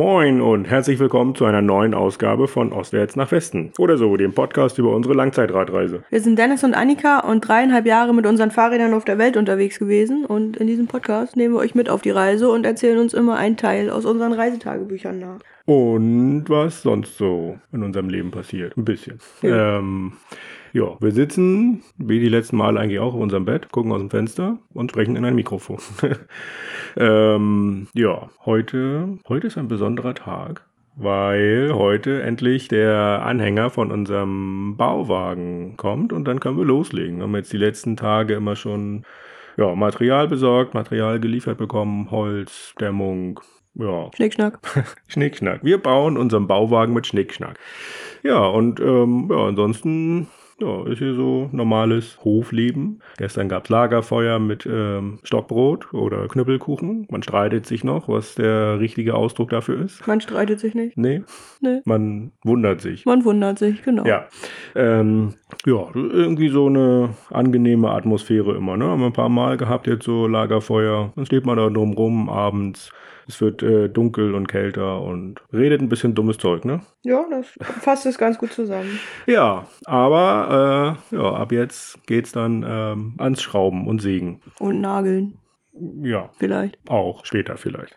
Moin und herzlich willkommen zu einer neuen Ausgabe von Ostwärts nach Westen. Oder so, dem Podcast über unsere Langzeitradreise. Wir sind Dennis und Annika und dreieinhalb Jahre mit unseren Fahrrädern auf der Welt unterwegs gewesen. Und in diesem Podcast nehmen wir euch mit auf die Reise und erzählen uns immer einen Teil aus unseren Reisetagebüchern nach. Und was sonst so in unserem Leben passiert. Ein bisschen. Ja. Ähm, ja, wir sitzen, wie die letzten Male eigentlich auch, auf unserem Bett, gucken aus dem Fenster und sprechen in ein Mikrofon. ähm, ja, heute, heute ist ein besonderer Tag, weil heute endlich der Anhänger von unserem Bauwagen kommt und dann können wir loslegen. Wir haben jetzt die letzten Tage immer schon ja, Material besorgt, Material geliefert bekommen, Holz, Dämmung, ja, Schnickschnack. Schnickschnack. Wir bauen unseren Bauwagen mit Schnickschnack. Ja, und ähm, ja, ansonsten ja, ist hier so normales Hofleben. Gestern gab es Lagerfeuer mit ähm, Stockbrot oder Knüppelkuchen. Man streitet sich noch, was der richtige Ausdruck dafür ist. Man streitet sich nicht. Nee, Nee. man wundert sich. Man wundert sich, genau. Ja. Ähm, ja, irgendwie so eine angenehme Atmosphäre immer, ne? Haben wir ein paar Mal gehabt jetzt so Lagerfeuer. Dann steht man da drum rum abends. Es wird äh, dunkel und kälter und redet ein bisschen dummes Zeug, ne? Ja, das fasst es ganz gut zusammen. Ja, aber äh, ja, ab jetzt geht's dann ähm, ans Schrauben und Sägen. Und Nageln, Ja, vielleicht. auch später vielleicht.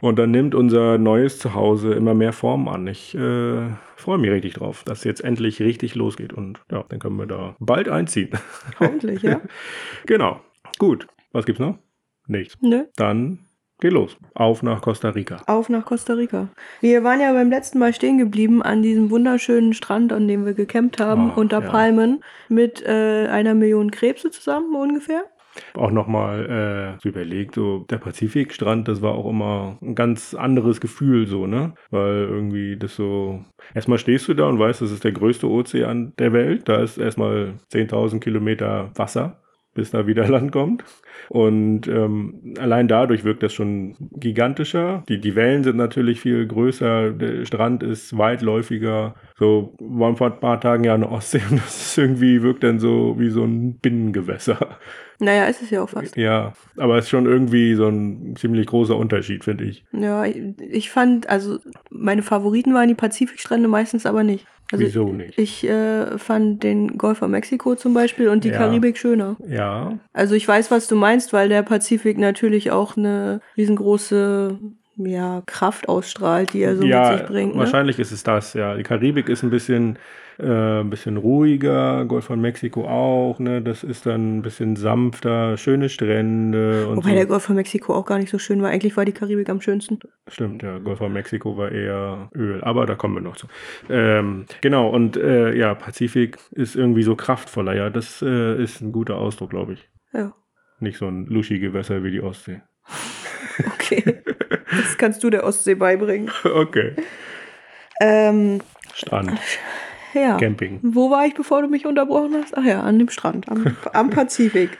Und dann nimmt unser neues Zuhause immer mehr Form an. Ich äh, freue mich richtig drauf, dass jetzt endlich richtig losgeht. Und ja, dann können wir da bald einziehen. Hoffentlich, ja. genau. Gut. Was gibt's noch? Nichts. Ne? Dann geht los. Auf nach Costa Rica. Auf nach Costa Rica. Wir waren ja beim letzten Mal stehen geblieben an diesem wunderschönen Strand, an dem wir gecampt haben, Oh, unter ja. Palmen, mit äh, einer Million Krebse zusammen ungefähr. Auch nochmal äh, so überlegt, so der Pazifikstrand, das war auch immer ein ganz anderes Gefühl, so, ne? Weil irgendwie das so. Erstmal stehst du da und weißt, das ist der größte Ozean der Welt. Da ist erstmal 10.000 Kilometer Wasser, bis da wieder Land kommt. Und ähm, allein dadurch wirkt das schon gigantischer. Die, die Wellen sind natürlich viel größer, der Strand ist weitläufiger. So waren vor ein paar Tagen ja eine Ostsee und das irgendwie wirkt dann so wie so ein Binnengewässer. Naja, ist es ja auch fast. Ja, aber es ist schon irgendwie so ein ziemlich großer Unterschied, finde ich. Ja, ich, ich fand, also meine Favoriten waren die Pazifikstrände meistens aber nicht. Also Wieso nicht? Ich äh, fand den Golf von Mexiko zum Beispiel und die Ja. Karibik schöner. Ja, Also ich weiß, was du meinst, weil der Pazifik natürlich auch eine riesengroße ja, Kraft ausstrahlt, die er so ja mit sich bringt. Ne? wahrscheinlich ist es das, ja. Die Karibik ist ein bisschen, äh, ein bisschen ruhiger, Golf von Mexiko auch, ne? Das ist dann ein bisschen sanfter, schöne Strände und Wobei so. der Golf von Mexiko auch gar nicht so schön war. Eigentlich war die Karibik am schönsten. Stimmt, ja, Golf von Mexiko war eher Öl, aber da kommen wir noch zu. Ähm, genau, und äh, ja, Pazifik ist irgendwie so kraftvoller, ja, das äh, ist ein guter Ausdruck, glaube ich. Ja, Nicht so ein Luschi-Gewässer wie die Ostsee. okay. das kannst du der Ostsee beibringen. Okay. Ähm, Strand, ja. Camping. Wo war ich, bevor du mich unterbrochen hast? Ach ja, an dem Strand, am, am Pazifik.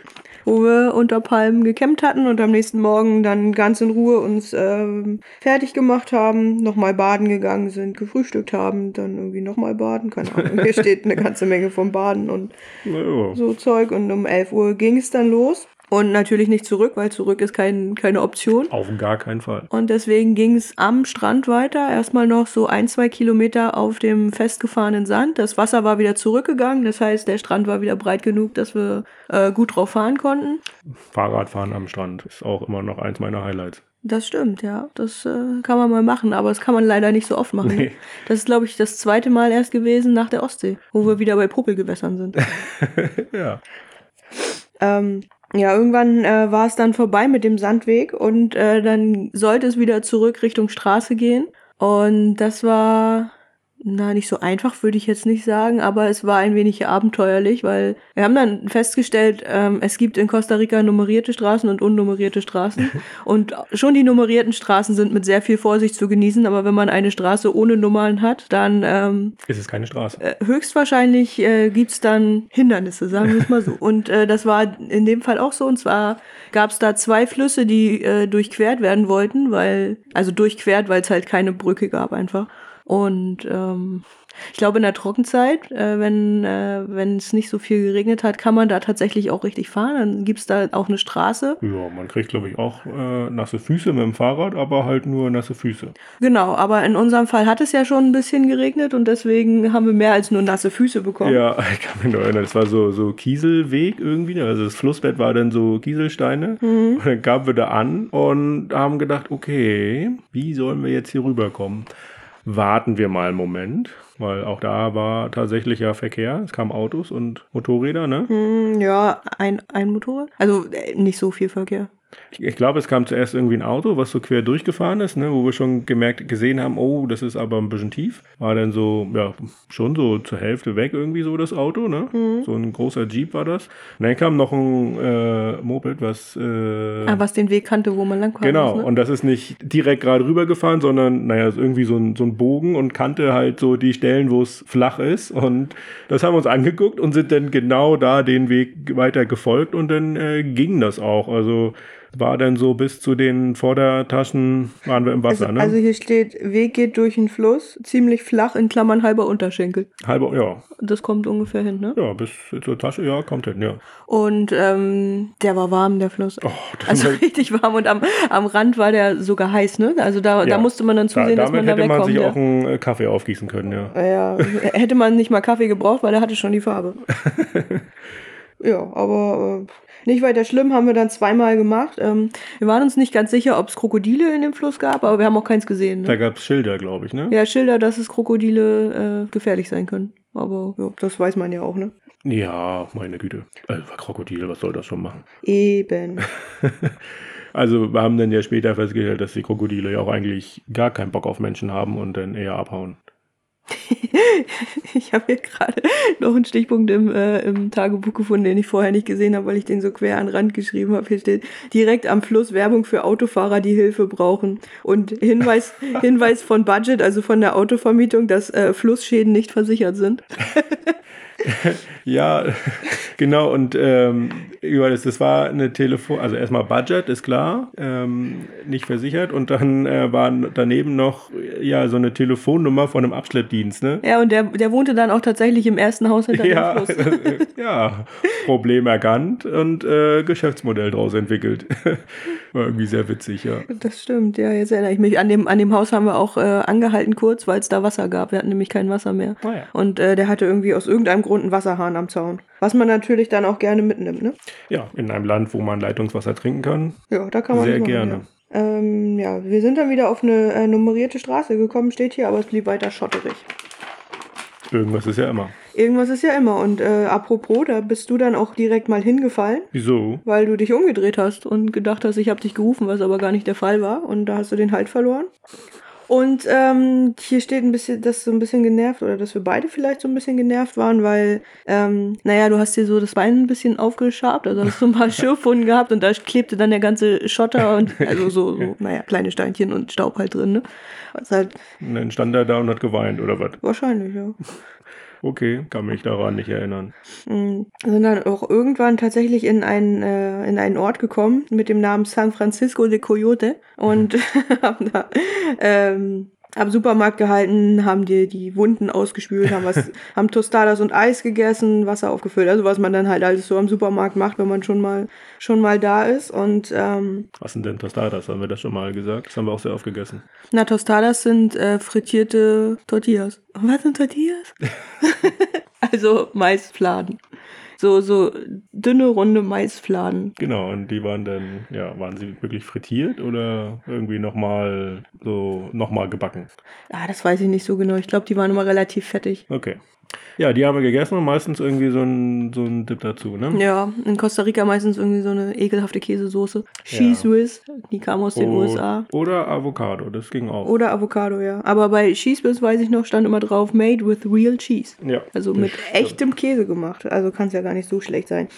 Wo wir unter Palmen gecampt hatten und am nächsten Morgen dann ganz in Ruhe uns ähm, fertig gemacht haben, nochmal baden gegangen sind, gefrühstückt haben, dann irgendwie nochmal baden. Keine Ahnung, hier steht eine ganze Menge vom Baden und so Zeug. Und um 11 Uhr ging es dann los. Und natürlich nicht zurück, weil zurück ist kein, keine Option. Auf gar keinen Fall. Und deswegen ging es am Strand weiter. Erstmal noch so ein, zwei Kilometer auf dem festgefahrenen Sand. Das Wasser war wieder zurückgegangen. Das heißt, der Strand war wieder breit genug, dass wir äh, gut drauf fahren konnten. Fahrradfahren am Strand ist auch immer noch eins meiner Highlights. Das stimmt, ja. Das äh, kann man mal machen, aber das kann man leider nicht so oft machen. Nee. Ne? Das ist, glaube ich, das zweite Mal erst gewesen nach der Ostsee, wo wir wieder bei Popelgewässern sind. ja. Ähm, ja, irgendwann äh, war es dann vorbei mit dem Sandweg und äh, dann sollte es wieder zurück Richtung Straße gehen. Und das war, na, nicht so einfach, würde ich jetzt nicht sagen, aber es war ein wenig abenteuerlich, weil wir haben dann festgestellt, ähm, es gibt in Costa Rica nummerierte Straßen und unnummerierte Straßen. und schon die nummerierten Straßen sind mit sehr viel Vorsicht zu genießen, aber wenn man eine Straße ohne Nummern hat, dann ähm, Ist es keine Straße. äh, höchstwahrscheinlich äh, gibt's dann Hindernisse, sagen wir es mal so. Und äh, das war in dem Fall auch so. Und zwar gab's da zwei Flüsse, die äh, durchquert werden wollten, weil, also durchquert, weil es halt keine Brücke gab einfach. Und ähm, ich glaube, in der Trockenzeit, äh, wenn äh, wenn es nicht so viel geregnet hat, kann man da tatsächlich auch richtig fahren. Dann gibt's da auch eine Straße. Ja, man kriegt, glaube ich, auch äh, nasse Füße mit dem Fahrrad, aber halt nur nasse Füße. Genau, aber in unserem Fall hat es ja schon ein bisschen geregnet und deswegen haben wir mehr als nur nasse Füße bekommen. Ja, ich kann mich noch erinnern, das war so, so Kieselweg irgendwie. ne? Also das Flussbett war dann so Kieselsteine. Mhm. Und dann kamen wir da an und haben gedacht, okay, wie sollen wir jetzt hier rüberkommen? Warten wir mal einen Moment, weil auch da war tatsächlich ja Verkehr. Es kamen Autos und Motorräder, ne? Hm, ja, ein, ein Motorrad. Also äh, nicht so viel Verkehr. Ich, ich glaube, es kam zuerst irgendwie ein Auto, was so quer durchgefahren ist, ne, wo wir schon gemerkt, gesehen haben, oh, das ist aber ein bisschen tief. War dann so, ja, schon so zur Hälfte weg irgendwie so das Auto, ne? So ein großer Jeep war das. Und dann kam noch ein äh, Moped, was äh, Ah, was den Weg kannte, wo man lang Genau, muss. Ne? und das ist nicht direkt gerade rübergefahren, sondern, naja, ist irgendwie so ein, so ein Bogen und kannte halt so die Stellen, wo es flach ist. Und das haben wir uns angeguckt und sind dann genau da den Weg weiter gefolgt und dann äh, ging das auch. Also war dann so bis zu den Vordertaschen waren wir im Wasser, also, ne? also hier steht, Weg geht durch den Fluss, ziemlich flach, in Klammern halber Unterschenkel. Halber, ja. Das kommt ungefähr hin, ne? Ja, bis zur Tasche, ja, kommt hin, ja. Und ähm, der war warm, der Fluss. Oh, also war- richtig warm und am, am Rand war der sogar heiß, ne? Also da, da Ja. musste man dann Da, zusehen, dass damit man da hätte man wegkommt. sich ja. auch einen äh, Kaffee aufgießen können, ja. Ja, hätte man nicht mal Kaffee gebraucht, weil er hatte schon die Farbe. ja, aber äh, nicht weiter schlimm, haben wir dann zweimal gemacht. Ähm, wir waren uns nicht ganz sicher, ob es Krokodile in dem Fluss gab, aber wir haben auch keins gesehen. Da Ne? gab es Schilder, glaube ich, ne? Ja, Schilder, dass es Krokodile äh, gefährlich sein können. Aber ja, das weiß man ja auch, ne? Ja, meine Güte. Äh, Krokodil, was soll das schon machen? Eben. Also wir haben dann ja später festgestellt, dass die Krokodile ja auch eigentlich gar keinen Bock auf Menschen haben und dann eher abhauen. Ich habe hier gerade noch einen Stichpunkt im, äh, im Tagebuch gefunden, den ich vorher nicht gesehen habe, weil ich den so quer an den Rand geschrieben habe. Hier steht direkt am Fluss Werbung für Autofahrer, die Hilfe brauchen. Und Hinweis, Hinweis von Budget, also von der Autovermietung, dass äh, Flussschäden nicht versichert sind. Ja, genau. Und ähm, über das, das war eine Telefon, also erstmal Budget, ist klar, ähm, nicht versichert. Und dann äh, war daneben noch ja so eine Telefonnummer von einem Abschleppdienst, ne? Ja, und der, der wohnte dann auch tatsächlich im ersten Haus hinter Ja, dem Fluss. ja, Problem erkannt und äh, Geschäftsmodell draus entwickelt. War irgendwie sehr witzig, ja. Das stimmt, ja, jetzt erinnere ich mich. An dem, an dem Haus haben wir auch äh, angehalten kurz, weil es da Wasser gab. Wir hatten nämlich kein Wasser mehr. Ah ja. Und äh, der hatte irgendwie aus irgendeinem Grund einen Wasserhahn am Zaun. Was man natürlich dann auch gerne mitnimmt, ne? Ja, in einem Land, wo man Leitungswasser trinken kann. Ja, da kann man Sehr machen, gerne. Ja. Ähm, ja, wir sind dann wieder auf eine äh, nummerierte Straße gekommen, steht hier, aber es blieb weiter schotterig. Irgendwas ist ja immer. Irgendwas ist ja immer. Und äh, apropos, da bist du dann auch direkt mal hingefallen, Wieso? weil du dich umgedreht hast und gedacht hast, ich habe dich gerufen, was aber gar nicht der Fall war. Und da hast du den Halt verloren. Und ähm, hier steht ein bisschen, dass so ein bisschen genervt oder dass wir beide vielleicht so ein bisschen genervt waren, weil, ähm, naja, du hast dir so das Bein ein bisschen aufgeschabt, also hast so ein paar Schürfwunden gehabt und da klebte dann der ganze Schotter und also so, so naja, kleine Steinchen und Staub halt drin, ne? Was halt Und dann stand er da und hat geweint, oder was? wahrscheinlich, ja. Okay, kann mich daran nicht erinnern. Mm, sind dann auch irgendwann tatsächlich in einen, äh, in einen Ort gekommen mit dem Namen San Francisco de Coyote und haben da ähm, am Supermarkt gehalten, haben dir die Wunden ausgespült, haben was, haben Tostadas und Eis gegessen, Wasser aufgefüllt, also was man dann halt alles so am Supermarkt macht, wenn man schon mal schon mal da ist und ähm, Was sind denn Tostadas? Haben wir das schon mal gesagt? Das haben wir auch sehr oft gegessen. na Tostadas sind äh, frittierte Tortillas. Was sind Tortillas? also Maisfladen. So, so dünne, runde Maisfladen. Genau, und die waren dann, ja, waren sie wirklich frittiert oder irgendwie nochmal so, nochmal gebacken? Ah, das weiß ich nicht so genau. Ich glaube, die waren immer relativ fettig. Okay. Ja, die haben wir gegessen und meistens irgendwie so ein, so ein Dip dazu, ne? Ja, in Costa Rica meistens irgendwie so eine ekelhafte Käsesoße. Cheese Whiz, die kam aus den O- USA. Oder Avocado, das ging auch. Oder Avocado, ja. Aber bei Cheese Whiz, weiß ich noch, stand immer drauf, made with real cheese. ja. Also mit echtem Käse gemacht. Also kann es ja gar nicht so schlecht sein.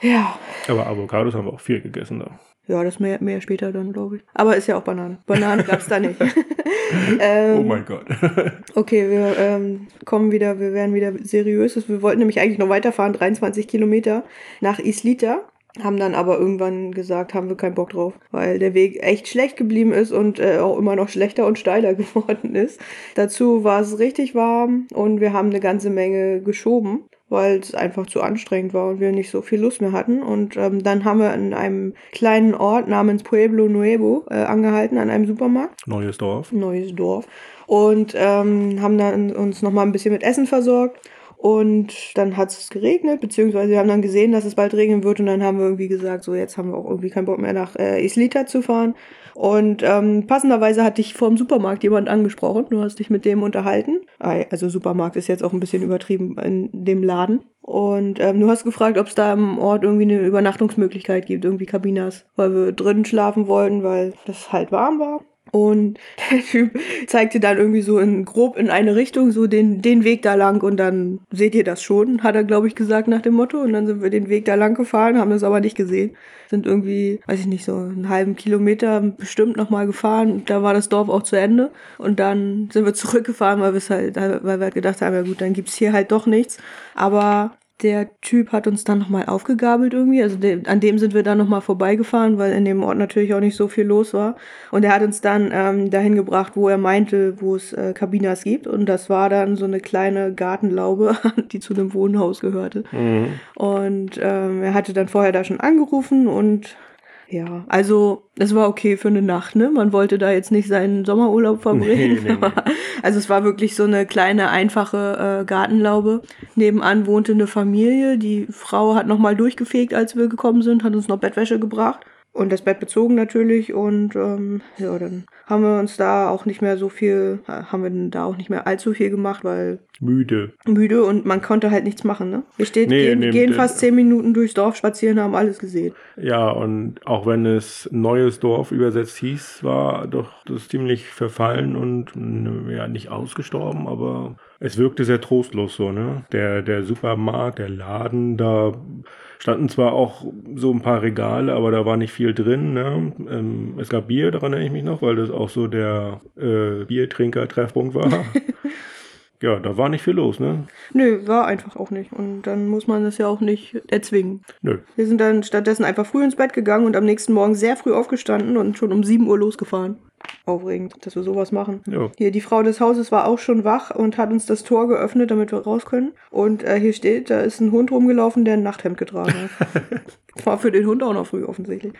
Ja, Aber Avocados haben wir auch viel gegessen da. Ja, das mehr, mehr später dann, glaube ich. Aber ist ja auch Banane. Banane gab's da nicht. ähm, Oh mein Gott. Okay, wir ähm, kommen wieder, wir werden wieder seriös. Wir wollten nämlich eigentlich noch weiterfahren, 23 Kilometer nach Islita. haben dann aber irgendwann gesagt, haben wir keinen Bock drauf, weil der Weg echt schlecht geblieben ist und äh, auch immer noch schlechter und steiler geworden ist. Dazu war es richtig warm und wir haben eine ganze Menge geschoben, weil es einfach zu anstrengend war und wir nicht so viel Lust mehr hatten. Und ähm, dann haben wir in einem kleinen Ort namens Pueblo Nuevo äh, angehalten, an einem Supermarkt. Neues Dorf. Neues Dorf. Und ähm, haben dann uns nochmal ein bisschen mit Essen versorgt. Und dann hat es geregnet, beziehungsweise wir haben dann gesehen, dass es bald regnen wird. Und dann haben wir irgendwie gesagt, so jetzt haben wir auch irgendwie keinen Bock mehr nach äh, Islita zu fahren. Und ähm, passenderweise hat dich vor dem Supermarkt jemand angesprochen. Du hast dich mit dem unterhalten. Also Supermarkt ist jetzt auch ein bisschen übertrieben in dem Laden. Und ähm, du hast gefragt, ob es da im Ort irgendwie eine Übernachtungsmöglichkeit gibt, irgendwie Kabinas, weil wir drinnen schlafen wollten, weil das halt warm war. Und der Typ zeigte dann irgendwie so in grob in eine Richtung, so den, den Weg da lang und dann seht ihr das schon, hat er, glaube ich, gesagt nach dem Motto. Und dann sind wir den Weg da lang gefahren, haben das aber nicht gesehen. Sind irgendwie, weiß ich nicht, so einen halben Kilometer bestimmt nochmal gefahren. Da war das Dorf auch zu Ende. Und dann sind wir zurückgefahren, weil wir halt, weil wir halt gedacht haben, ja gut, dann gibt's hier halt doch nichts. Aber der Typ hat uns dann nochmal aufgegabelt irgendwie. Also de an dem sind wir dann nochmal vorbeigefahren, weil in dem Ort natürlich auch nicht so viel los war. Und er hat uns dann ähm, dahin gebracht, wo er meinte, wo es äh, Kabinas gibt. Und das war dann so eine kleine Gartenlaube, die zu einem Wohnhaus gehörte. Mhm. Und ähm, er hatte dann vorher da schon angerufen und ja, also es war okay für eine Nacht, ne? Man wollte da jetzt nicht seinen Sommerurlaub verbringen. Nee, nee, nee. also es war wirklich so eine kleine, einfache äh, Gartenlaube. Nebenan wohnte eine Familie. Die Frau hat nochmal durchgefegt, als wir gekommen sind, hat uns noch Bettwäsche gebracht. Und das Bett bezogen natürlich und ähm, ja, dann haben wir uns da auch nicht mehr so viel, haben wir da auch nicht mehr allzu viel gemacht, weil müde. Müde und man konnte halt nichts machen, ne? Wir steht, nee, gehen, gehen fast zehn Minuten durchs Dorf spazieren, haben alles gesehen. Ja, und auch wenn es neues Dorf übersetzt hieß, war doch das ziemlich verfallen und ja nicht ausgestorben, aber es wirkte sehr trostlos so, ne? Der, der Supermarkt, der Laden, da standen zwar auch so ein paar Regale, aber da war nicht viel drin. Ne? Ähm, es gab Bier, daran erinnere ich mich noch, weil das auch so der äh, Biertrinker-Treffpunkt war. ja, da war nicht viel los, ne? Nö, war einfach auch nicht. Und dann muss man das ja auch nicht erzwingen. Nö. Wir sind dann stattdessen einfach früh ins Bett gegangen und am nächsten Morgen sehr früh aufgestanden und schon um 7 Uhr losgefahren. Aufregend, dass wir sowas machen. Ja. Hier, die Frau des Hauses war auch schon wach und hat uns das Tor geöffnet, damit wir raus können. Und äh, hier steht, da ist ein Hund rumgelaufen, der ein Nachthemd getragen hat. war für den Hund auch noch früh offensichtlich.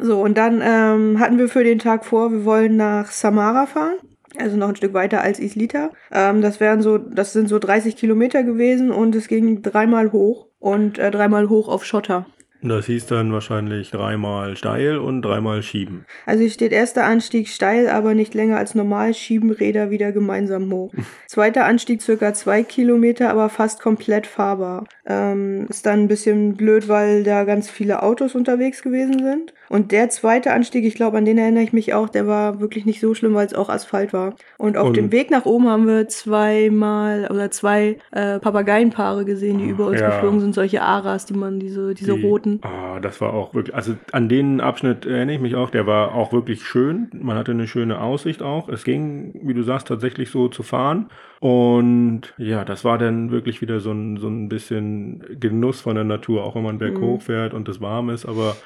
So, und dann ähm, hatten wir für den Tag vor, wir wollen nach Samara fahren also noch ein Stück weiter als Islita. Ähm, das wären so, das sind so 30 Kilometer gewesen und es ging dreimal hoch und äh, dreimal hoch auf Schotter. Das hieß dann wahrscheinlich dreimal steil und dreimal schieben. Also hier steht erster Anstieg steil, aber nicht länger als normal, schieben Räder wieder gemeinsam hoch. Zweiter Anstieg circa zwei Kilometer, aber fast komplett fahrbar. Ähm, ist dann ein bisschen blöd, weil da ganz viele Autos unterwegs gewesen sind. Und der zweite Anstieg, ich glaube, an den erinnere ich mich auch, der war wirklich nicht so schlimm, weil es auch Asphalt war. Und auf und dem Weg nach oben haben wir zweimal oder zwei äh, Papageienpaare gesehen, die über uns ja. geflogen sind, solche Aras, die man, diese, diese die, roten. Ah, das war auch wirklich, also an den Abschnitt erinnere ich mich auch, der war auch wirklich schön. Man hatte eine schöne Aussicht auch. Es ging, wie du sagst, tatsächlich so zu fahren. Und ja, das war dann wirklich wieder so ein, so ein bisschen Genuss von der Natur, auch wenn man berghoch mhm. fährt und es warm ist, aber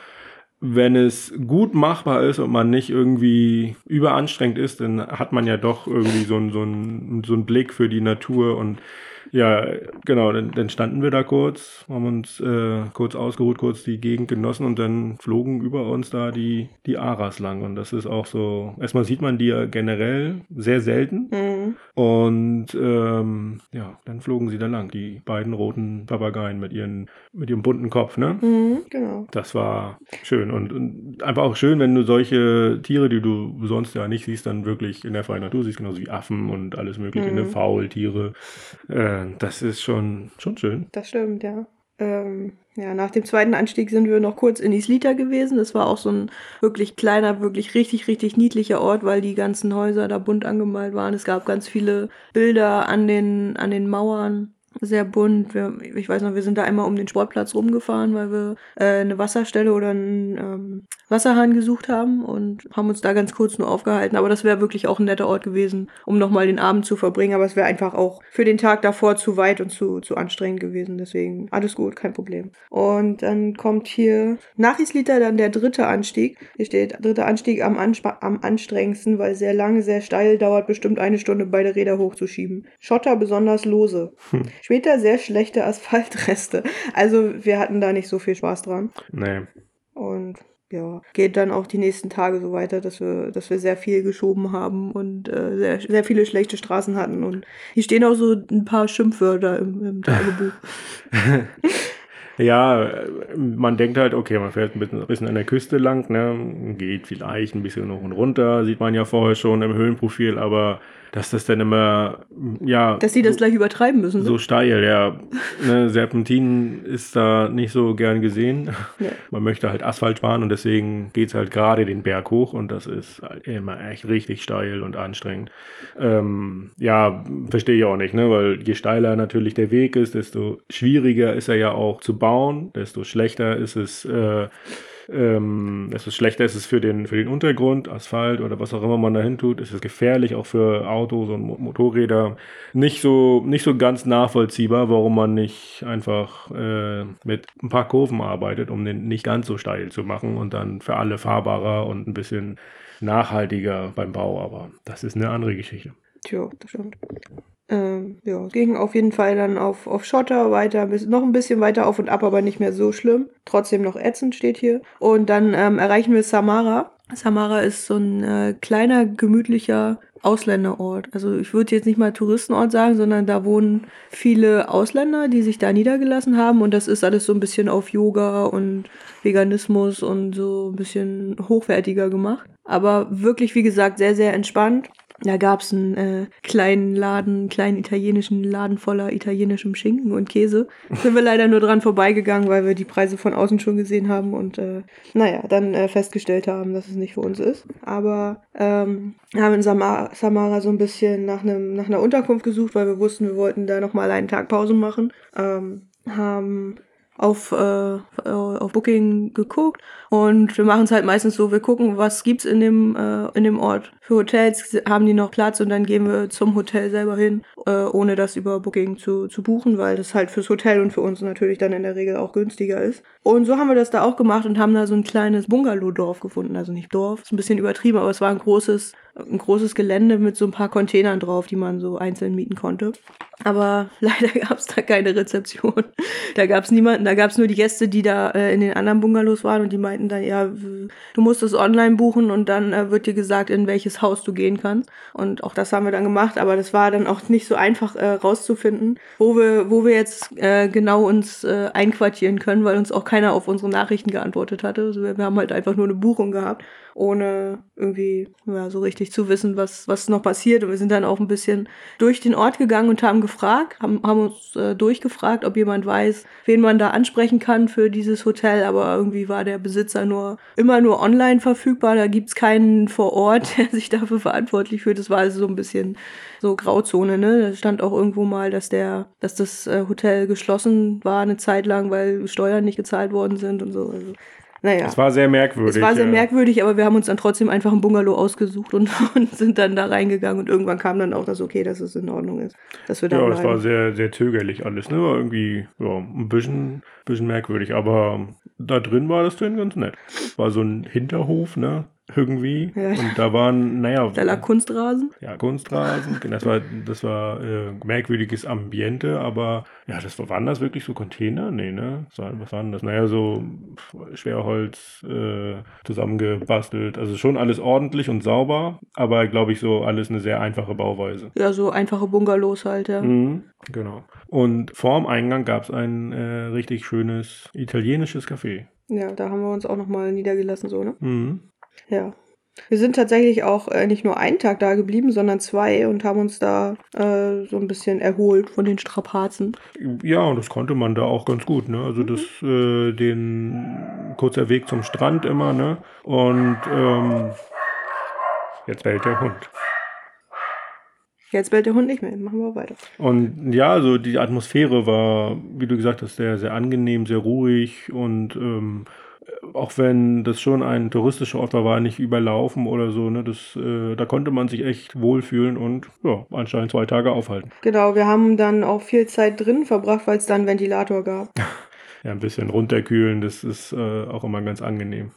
wenn es gut machbar ist und man nicht irgendwie überanstrengend ist, dann hat man ja doch irgendwie so einen so einen, so einen Blick für die Natur und ja, genau, dann, dann standen wir da kurz, haben uns äh, kurz ausgeruht, kurz die Gegend genossen und dann flogen über uns da die, die Aras lang. Und das ist auch so, erstmal sieht man die ja generell sehr selten. Mhm. Und ähm, ja, dann flogen sie da lang, die beiden roten Papageien mit, ihren, mit ihrem bunten Kopf, ne? Mhm, genau. Das war schön. Und, und einfach auch schön, wenn du solche Tiere, die du sonst ja nicht siehst, dann wirklich in der freien Natur siehst, genauso wie Affen und alles mögliche, ne? mhm. ne? Faultiere. Äh, das ist schon, schon schön. Das stimmt, ja. Ähm, ja, nach dem zweiten Anstieg sind wir noch kurz in Islita gewesen. Das war auch so ein wirklich kleiner, wirklich richtig, richtig niedlicher Ort, weil die ganzen Häuser da bunt angemalt waren. Es gab ganz viele Bilder an den, an den Mauern sehr bunt. Wir, ich weiß noch, wir sind da einmal um den Sportplatz rumgefahren, weil wir äh, eine Wasserstelle oder einen ähm, Wasserhahn gesucht haben und haben uns da ganz kurz nur aufgehalten. Aber das wäre wirklich auch ein netter Ort gewesen, um nochmal den Abend zu verbringen. Aber es wäre einfach auch für den Tag davor zu weit und zu, zu anstrengend gewesen. Deswegen alles gut, kein Problem. Und dann kommt hier nach Islita dann der dritte Anstieg. Hier steht dritter Anstieg am, Anspa am anstrengendsten, weil sehr lang, sehr steil, dauert bestimmt eine Stunde beide Räder hochzuschieben. Schotter besonders lose. Hm. Später sehr schlechte Asphaltreste. Also wir hatten da nicht so viel Spaß dran. Nee. Und ja, geht dann auch die nächsten Tage so weiter, dass wir, dass wir sehr viel geschoben haben und äh, sehr, sehr viele schlechte Straßen hatten. Und hier stehen auch so ein paar Schimpfwörter im, im Tagebuch. Ja, man denkt halt, okay, man fährt ein bisschen, ein bisschen an der Küste lang, ne, geht vielleicht ein bisschen hoch und runter, sieht man ja vorher schon im Höhenprofil, aber dass das dann immer, ja. Dass sie das gleich übertreiben müssen. So ne? steil, ja. ne, Serpentin ist da nicht so gern gesehen. Ja. Man möchte halt Asphalt fahren und deswegen geht es halt gerade den Berg hoch und das ist halt immer echt richtig steil und anstrengend. Ähm, ja, verstehe ich auch nicht, ne, weil je steiler natürlich der Weg ist, desto schwieriger ist er ja auch zu bauen, desto schlechter ist es, äh, ähm, es ist schlechter, ist es für den, für den Untergrund, Asphalt oder was auch immer man dahin tut. Es ist gefährlich, auch für Autos und Motorräder. Nicht so, nicht so ganz nachvollziehbar, warum man nicht einfach äh, mit ein paar Kurven arbeitet, um den nicht ganz so steil zu machen und dann für alle fahrbarer und ein bisschen nachhaltiger beim Bau. Aber das ist eine andere Geschichte. Tja, das stimmt. Ähm, ja, ging auf jeden Fall dann auf, auf Schotter weiter, bis, noch ein bisschen weiter auf und ab, aber nicht mehr so schlimm. Trotzdem noch ätzend steht hier. Und dann ähm, erreichen wir Samara. Samara ist so ein äh, kleiner, gemütlicher Ausländerort. Also ich würde jetzt nicht mal Touristenort sagen, sondern da wohnen viele Ausländer, die sich da niedergelassen haben und das ist alles so ein bisschen auf Yoga und Veganismus und so ein bisschen hochwertiger gemacht. Aber wirklich, wie gesagt, sehr, sehr entspannt. Da gab's einen äh, kleinen Laden, einen kleinen italienischen Laden voller italienischem Schinken und Käse. Sind wir leider nur dran vorbeigegangen, weil wir die Preise von außen schon gesehen haben und äh, naja, dann äh, festgestellt haben, dass es nicht für uns ist. Aber ähm, haben in Samara, Samara so ein bisschen nach, einem, nach einer Unterkunft gesucht, weil wir wussten, wir wollten da nochmal einen Tag Pause machen. Ähm, haben auf, äh, auf Booking geguckt und wir machen es halt meistens so, wir gucken, was gibt's in dem, äh, in dem Ort. Für Hotels haben die noch Platz und dann gehen wir zum Hotel selber hin, äh, ohne das über Booking zu, zu buchen, weil das halt fürs Hotel und für uns natürlich dann in der Regel auch günstiger ist. Und so haben wir das da auch gemacht und haben da so ein kleines Bungalow-Dorf gefunden. Also nicht Dorf, ist ein bisschen übertrieben, aber es war ein großes ein großes Gelände mit so ein paar Containern drauf, die man so einzeln mieten konnte. Aber leider gab es da keine Rezeption. Da gab es niemanden, da gab es nur die Gäste, die da äh, in den anderen Bungalows waren und die meinten dann, ja, du musst es online buchen und dann äh, wird dir gesagt, in welches Haus du gehen kannst. Und auch das haben wir dann gemacht, aber das war dann auch nicht so einfach äh, rauszufinden, wo wir, wo wir jetzt äh, genau uns äh, einquartieren können, weil uns auch keiner auf unsere Nachrichten geantwortet hatte. Also wir, wir haben halt einfach nur eine Buchung gehabt ohne irgendwie ja, so richtig zu wissen, was, was noch passiert. Und wir sind dann auch ein bisschen durch den Ort gegangen und haben gefragt, haben, haben uns äh, durchgefragt, ob jemand weiß, wen man da ansprechen kann für dieses Hotel. Aber irgendwie war der Besitzer nur immer nur online verfügbar. Da gibt's keinen vor Ort, der sich dafür verantwortlich fühlt. Das war also so ein bisschen so Grauzone, ne? Da stand auch irgendwo mal, dass der, dass das äh, Hotel geschlossen war eine Zeit lang, weil Steuern nicht gezahlt worden sind und so. Also naja. Es war sehr merkwürdig. Es war sehr ja. merkwürdig, aber wir haben uns dann trotzdem einfach ein Bungalow ausgesucht und, und, sind dann da reingegangen und irgendwann kam dann auch das okay, dass es in Ordnung ist. Dass wir da ja, es war sehr, sehr zögerlich alles, ne? War irgendwie ja, ein bisschen, bisschen merkwürdig, aber da drin war das drin ganz nett. War so ein Hinterhof, ne? Irgendwie. Ja. Und da waren, naja. Da lag Kunstrasen. Ja, Kunstrasen. Genau, das war, das war äh, merkwürdiges Ambiente, aber ja, das war, waren das wirklich so Container? Nee, ne? Was waren das? Naja, so Schwerholz äh, zusammengebastelt. Also schon alles ordentlich und sauber, aber glaube ich so alles eine sehr einfache Bauweise. Ja, so einfache Bungalows halt, ja. Mhm, genau. Und vorm Eingang gab es ein äh, richtig schönes italienisches Café. Ja, da haben wir uns auch nochmal niedergelassen, so, ne? Mhm. Ja. Wir sind tatsächlich auch äh, nicht nur einen Tag da geblieben, sondern zwei und haben uns da äh, so ein bisschen erholt von den Strapazen. Ja, und das konnte man da auch ganz gut, ne? Also das, äh, den kurzer Weg zum Strand immer, ne? Und ähm, jetzt bellt der Hund. Jetzt bellt der Hund nicht mehr, machen wir weiter. Und ja, also die Atmosphäre war, wie du gesagt hast, sehr, sehr angenehm, sehr ruhig und ähm, auch wenn das schon ein touristischer Ort war, war nicht überlaufen oder so, ne? Das, äh, da konnte man sich echt wohlfühlen und ja, anscheinend zwei Tage aufhalten. Genau, wir haben dann auch viel Zeit drin verbracht, weil es dann Ventilator gab. ja, ein bisschen runterkühlen, das ist äh, auch immer ganz angenehm.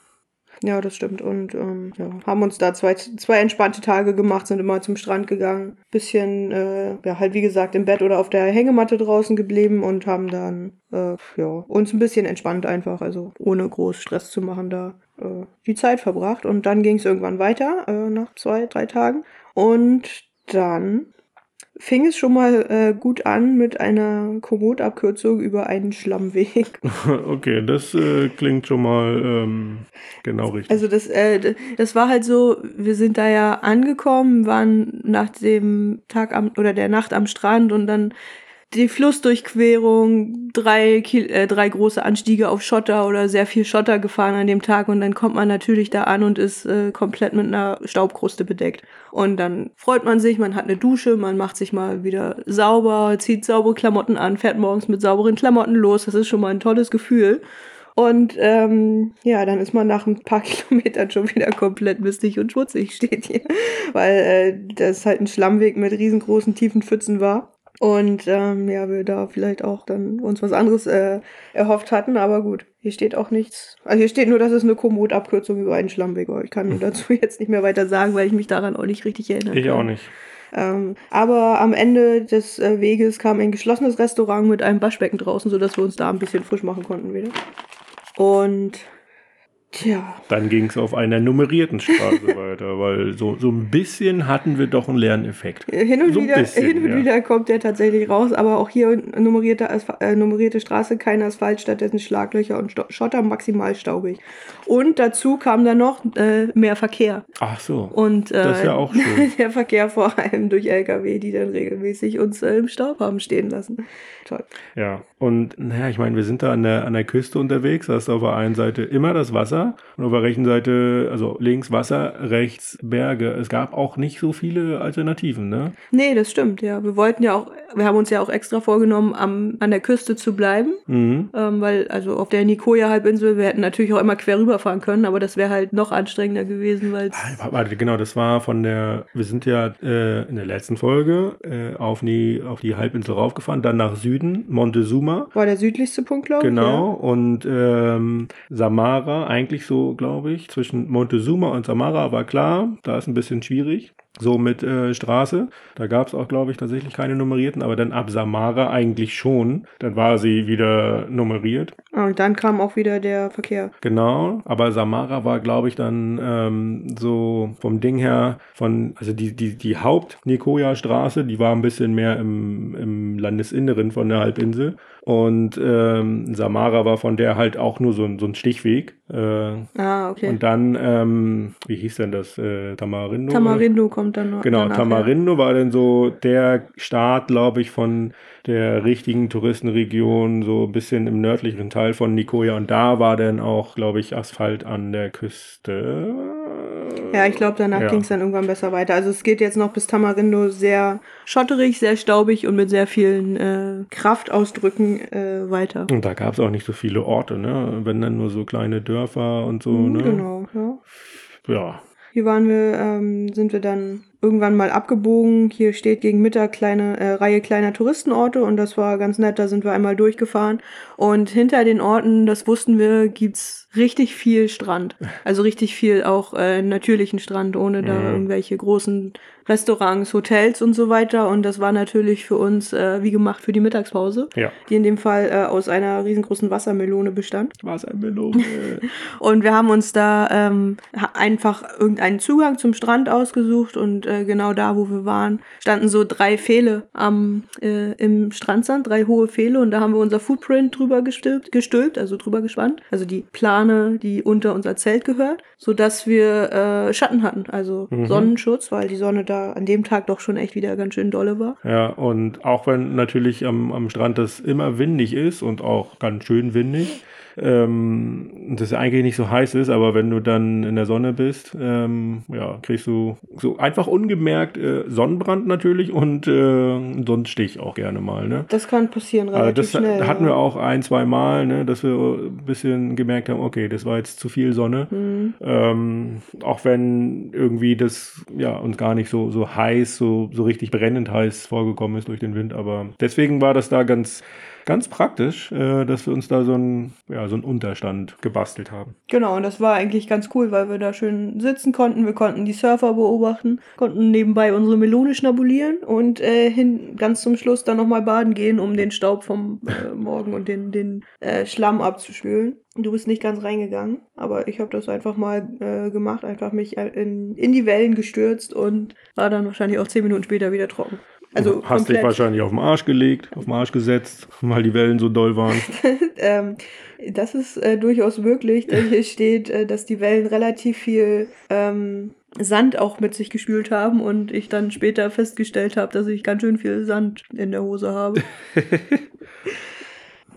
Ja, das stimmt. Und ähm, ja, haben uns da zwei, zwei entspannte Tage gemacht, sind immer zum Strand gegangen. Bisschen, äh, ja, halt wie gesagt, im Bett oder auf der Hängematte draußen geblieben und haben dann, äh, ja, uns ein bisschen entspannt einfach, also ohne groß Stress zu machen da äh, die Zeit verbracht. Und dann ging es irgendwann weiter, äh, nach zwei, drei Tagen. Und dann fing es schon mal äh, gut an mit einer Komoot-Abkürzung über einen Schlammweg. Okay, das äh, klingt schon mal ähm, genau richtig. Also das, äh, das war halt so, wir sind da ja angekommen, waren nach dem Tag am oder der Nacht am Strand und dann die Flussdurchquerung, drei, äh, drei große Anstiege auf Schotter oder sehr viel Schotter gefahren an dem Tag und dann kommt man natürlich da an und ist äh, komplett mit einer Staubkruste bedeckt. Und dann freut man sich, man hat eine Dusche, man macht sich mal wieder sauber, zieht saubere Klamotten an, fährt morgens mit sauberen Klamotten los. Das ist schon mal ein tolles Gefühl. Und ähm, ja, dann ist man nach ein paar Kilometern schon wieder komplett mistig und schmutzig, steht hier. Weil äh, das halt ein Schlammweg mit riesengroßen, tiefen Pfützen war. Und ähm, ja, wir da vielleicht auch dann uns was anderes äh, erhofft hatten, aber gut, hier steht auch nichts. Also hier steht nur, dass es eine Komoot-Abkürzung über einen Schlammweg war. Ich kann dazu jetzt nicht mehr weiter sagen, weil ich mich daran auch nicht richtig erinnere. Ich auch nicht. Ähm, aber am Ende des äh, Weges kam ein geschlossenes Restaurant mit einem Waschbecken draußen, sodass wir uns da ein bisschen frisch machen konnten wieder. Und Tja. Dann ging es auf einer nummerierten Straße weiter, weil so, so ein bisschen hatten wir doch einen Lerneffekt. Hin und, so wieder, bisschen, hin und ja. wieder kommt der tatsächlich raus, aber auch hier nummerierte, äh, nummerierte Straße, kein Asphalt, stattdessen Schlaglöcher und Sto Schotter, maximal staubig. Und dazu kam dann noch äh, mehr Verkehr. Ach so. Und äh, Das ist ja auch schön. der Verkehr vor allem durch LKW, die dann regelmäßig uns äh, im Staub haben stehen lassen. Toll. Ja, und naja, ich meine, wir sind da an der, an der Küste unterwegs. Da ist auf der einen Seite immer das Wasser und auf der rechten Seite, also links Wasser, rechts Berge. Es gab auch nicht so viele Alternativen, ne? Nee, das stimmt, ja. Wir wollten ja auch, wir haben uns ja auch extra vorgenommen, am, an der Küste zu bleiben. Mhm. Ähm, weil, also auf der Nikoya-Halbinsel, wir hätten natürlich auch immer quer rüberfahren können, aber das wäre halt noch anstrengender gewesen, weil Ah, Warte, genau, das war von der, wir sind ja äh, in der letzten Folge äh, auf, die, auf die Halbinsel raufgefahren, dann nach Süden, Montezuma. war der südlichste Punkt, glaube ich. Genau, und ähm, Samara, eigentlich so, glaube ich, zwischen Montezuma und Samara war klar, da ist ein bisschen schwierig, so mit äh, Straße. Da gab es auch, glaube ich, tatsächlich keine nummerierten, aber dann ab Samara eigentlich schon. Dann war sie wieder nummeriert. Und dann kam auch wieder der Verkehr. Genau, aber Samara war, glaube ich, dann ähm, so vom Ding her, von, also die, die, die Haupt-Nikoya-Straße, die war ein bisschen mehr im, im Landesinneren von der Halbinsel. Und ähm, Samara war von der halt auch nur so ein, so ein Stichweg. Äh, Ah, okay. Und dann, ähm, wie hieß denn das? Äh, Tamarindo? Tamarindo kommt dann noch. Genau, Tamarindo war dann so der Start, glaube ich, von der richtigen Touristenregion, so ein bisschen im nördlichen Teil von Nicoya. Und da war dann auch, glaube ich, Asphalt an der Küste. Ja, ich glaube, danach Ja. ging es dann irgendwann besser weiter. Also es geht jetzt noch bis Tamarindo sehr schotterig, sehr staubig und mit sehr vielen äh, Kraftausdrücken äh, weiter. Und da gab es auch nicht so viele Orte, ne? Wenn dann nur so kleine Dörfer und so, ne? Genau, ja. Ja. Hier waren wir, ähm, sind wir dann irgendwann mal abgebogen. Hier steht gegen Mittag kleine äh, Reihe kleiner Touristenorte und das war ganz nett. Da sind wir einmal durchgefahren und hinter den Orten, das wussten wir, gibt's richtig viel Strand. Also richtig viel auch äh, natürlichen Strand, ohne da Mhm. irgendwelche großen Restaurants, Hotels und so weiter. Und das war natürlich für uns äh, wie gemacht für die Mittagspause, Ja. die in dem Fall äh, aus einer riesengroßen Wassermelone bestand. Wassermelone. Und wir haben uns da ähm, einfach irgendeinen Zugang zum Strand ausgesucht und äh, genau da, wo wir waren, standen so drei Pfähle am, äh, im Strandsand, drei hohe Pfähle und da haben wir unser Footprint drüber gestülpt, gestülpt also drüber gespannt, also die Plane, die unter unser Zelt gehört, sodass wir äh, Schatten hatten, also Mhm. Sonnenschutz, weil die Sonne da an dem Tag doch schon echt wieder ganz schön dolle war. Ja, und auch wenn natürlich am, am Strand das immer windig ist und auch ganz schön windig, ähm, das eigentlich nicht so heiß ist, aber wenn du dann in der Sonne bist, ähm, ja, kriegst du so einfach ungemerkt äh, Sonnenbrand natürlich und äh, Sonnenstich auch gerne mal. Ne? Das kann passieren Also relativ das schnell. hatten ja. wir auch ein, zwei Mal, ne, dass wir ein bisschen gemerkt haben, okay, das war jetzt zu viel Sonne. Mhm. Ähm, auch wenn irgendwie das ja uns gar nicht so, so heiß, so, so richtig brennend heiß vorgekommen ist durch den Wind. Aber deswegen war das da ganz, ganz praktisch, äh, dass wir uns da so einen, ja, so einen Unterstand gebastelt haben. Genau, und das war eigentlich ganz cool, weil wir da schön sitzen konnten. Wir konnten die Surfer beobachten, konnten nebenbei unsere Melone schnabulieren und äh, hin, ganz zum Schluss dann nochmal baden gehen, um den Staub vom äh, Morgen und den, den äh, Schlamm abzuspülen. Du bist nicht ganz reingegangen, aber ich habe das einfach mal äh, gemacht, einfach mich äh, in, in die Wellen gestürzt und war dann wahrscheinlich auch zehn Minuten später wieder trocken. Also Hast dich wahrscheinlich auf den Arsch gelegt, auf den Arsch gesetzt, weil die Wellen so doll waren. ähm, das ist äh, durchaus möglich, denn hier steht, äh, dass die Wellen relativ viel ähm, Sand auch mit sich gespült haben und ich dann später festgestellt habe, dass ich ganz schön viel Sand in der Hose habe.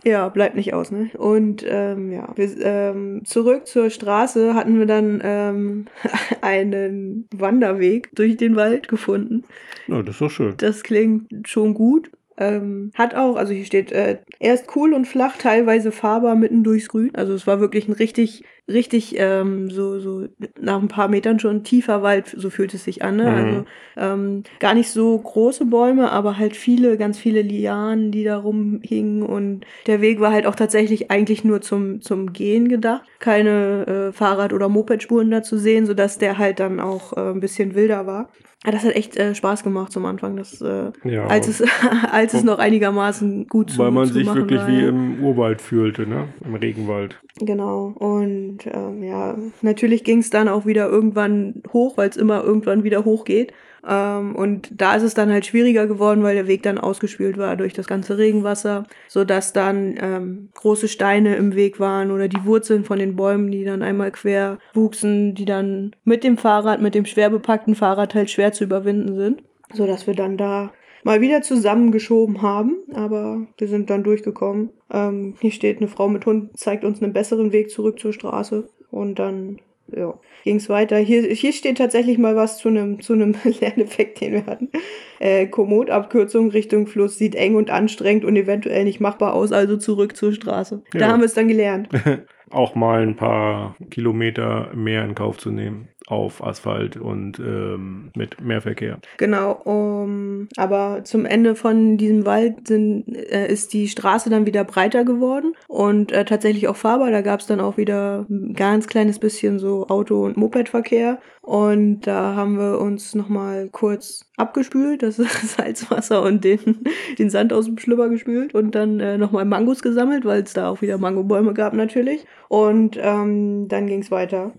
Ja, bleibt nicht aus, ne? Und ähm, ja, wir, ähm, zurück zur Straße hatten wir dann ähm, einen Wanderweg durch den Wald gefunden. Ja, das ist doch schön. Das klingt schon gut. Ähm, hat auch, also hier steht, äh, erst cool und flach, teilweise fahrbar mitten durchs Grün. Also es war wirklich ein richtig, richtig, ähm, so, so nach ein paar Metern schon tiefer Wald, so fühlt es sich an. Ne? Mhm. Also ähm, gar nicht so große Bäume, aber halt viele, ganz viele Lianen, die da rumhingen. Und der Weg war halt auch tatsächlich eigentlich nur zum, zum Gehen gedacht. Keine äh, Fahrrad- oder Mopedspuren da zu sehen, sodass der halt dann auch äh, ein bisschen wilder war. Das hat echt äh, Spaß gemacht zum Anfang, das, äh, Ja, als, es, als es noch einigermaßen gut zu weil man zu sich wirklich war, wie ja. im Urwald fühlte, ne? Im Regenwald. Genau. Und ähm, ja, natürlich ging es dann auch wieder irgendwann hoch, weil es immer irgendwann wieder hoch geht. Ähm, und da ist es dann halt schwieriger geworden, weil der Weg dann ausgespült war durch das ganze Regenwasser, sodass dann ähm, große Steine im Weg waren oder die Wurzeln von den Bäumen, die dann einmal quer wuchsen, die dann mit dem Fahrrad, mit dem schwer bepackten Fahrrad halt schwer zu überwinden sind. Sodass wir dann da mal wieder zusammengeschoben haben, aber wir sind dann durchgekommen. Ähm, hier steht eine Frau mit Hund, zeigt uns einen besseren Weg zurück zur Straße und dann ja, ging es weiter. Hier, hier steht tatsächlich mal was zu einem zu Lerneffekt, den wir hatten. Äh, Komoot-Abkürzung Richtung Fluss sieht eng und anstrengend und eventuell nicht machbar aus, also zurück zur Straße. Da Ja. haben wir es dann gelernt. Auch mal ein paar Kilometer mehr in Kauf zu nehmen auf Asphalt und ähm, mit mehr Verkehr. Genau, um, aber zum Ende von diesem Wald sind, äh, ist die Straße dann wieder breiter geworden und äh, tatsächlich auch fahrbar. Da gab es dann auch wieder ein ganz kleines bisschen so Auto- und Mopedverkehr. Und da haben wir uns nochmal kurz abgespült, das Salzwasser und den, den Sand aus dem Schlüpper gespült und dann äh, nochmal Mangos gesammelt, weil es da auch wieder Mangobäume gab natürlich. Und ähm, dann ging es weiter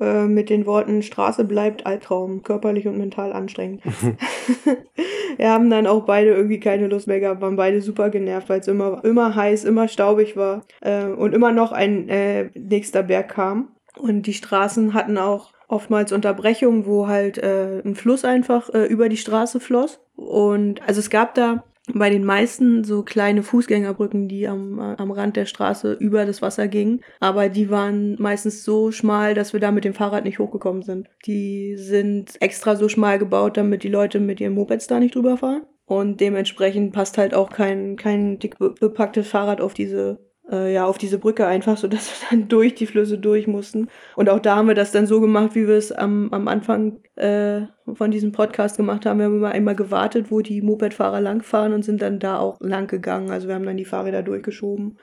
äh, mit den Worten Straße bleibt Albtraum, körperlich und mental anstrengend. Wir haben dann auch beide irgendwie keine Lust mehr gehabt, waren beide super genervt, weil es immer, immer heiß, immer staubig war äh, und immer noch ein äh, nächster Berg kam. Und die Straßen hatten auch oftmals Unterbrechungen, wo halt äh, ein Fluss einfach äh, über die Straße floss. Und also es gab da bei den meisten so kleine Fußgängerbrücken, die am, äh, am Rand der Straße über das Wasser gingen. Aber die waren meistens so schmal, dass wir da mit dem Fahrrad nicht hochgekommen sind. Die sind extra so schmal gebaut, damit die Leute mit ihren Mopeds da nicht drüber fahren. Und dementsprechend passt halt auch kein, kein dick be- bepacktes Fahrrad auf diese äh, ja, auf diese Brücke einfach, sodass wir dann durch die Flüsse durch mussten. Und auch da haben wir das dann so gemacht, wie wir es am, am Anfang äh, von diesem Podcast gemacht haben. Wir haben immer einmal gewartet, wo die Mopedfahrer langfahren und sind dann da auch lang gegangen. Also wir haben dann die Fahrräder durchgeschoben.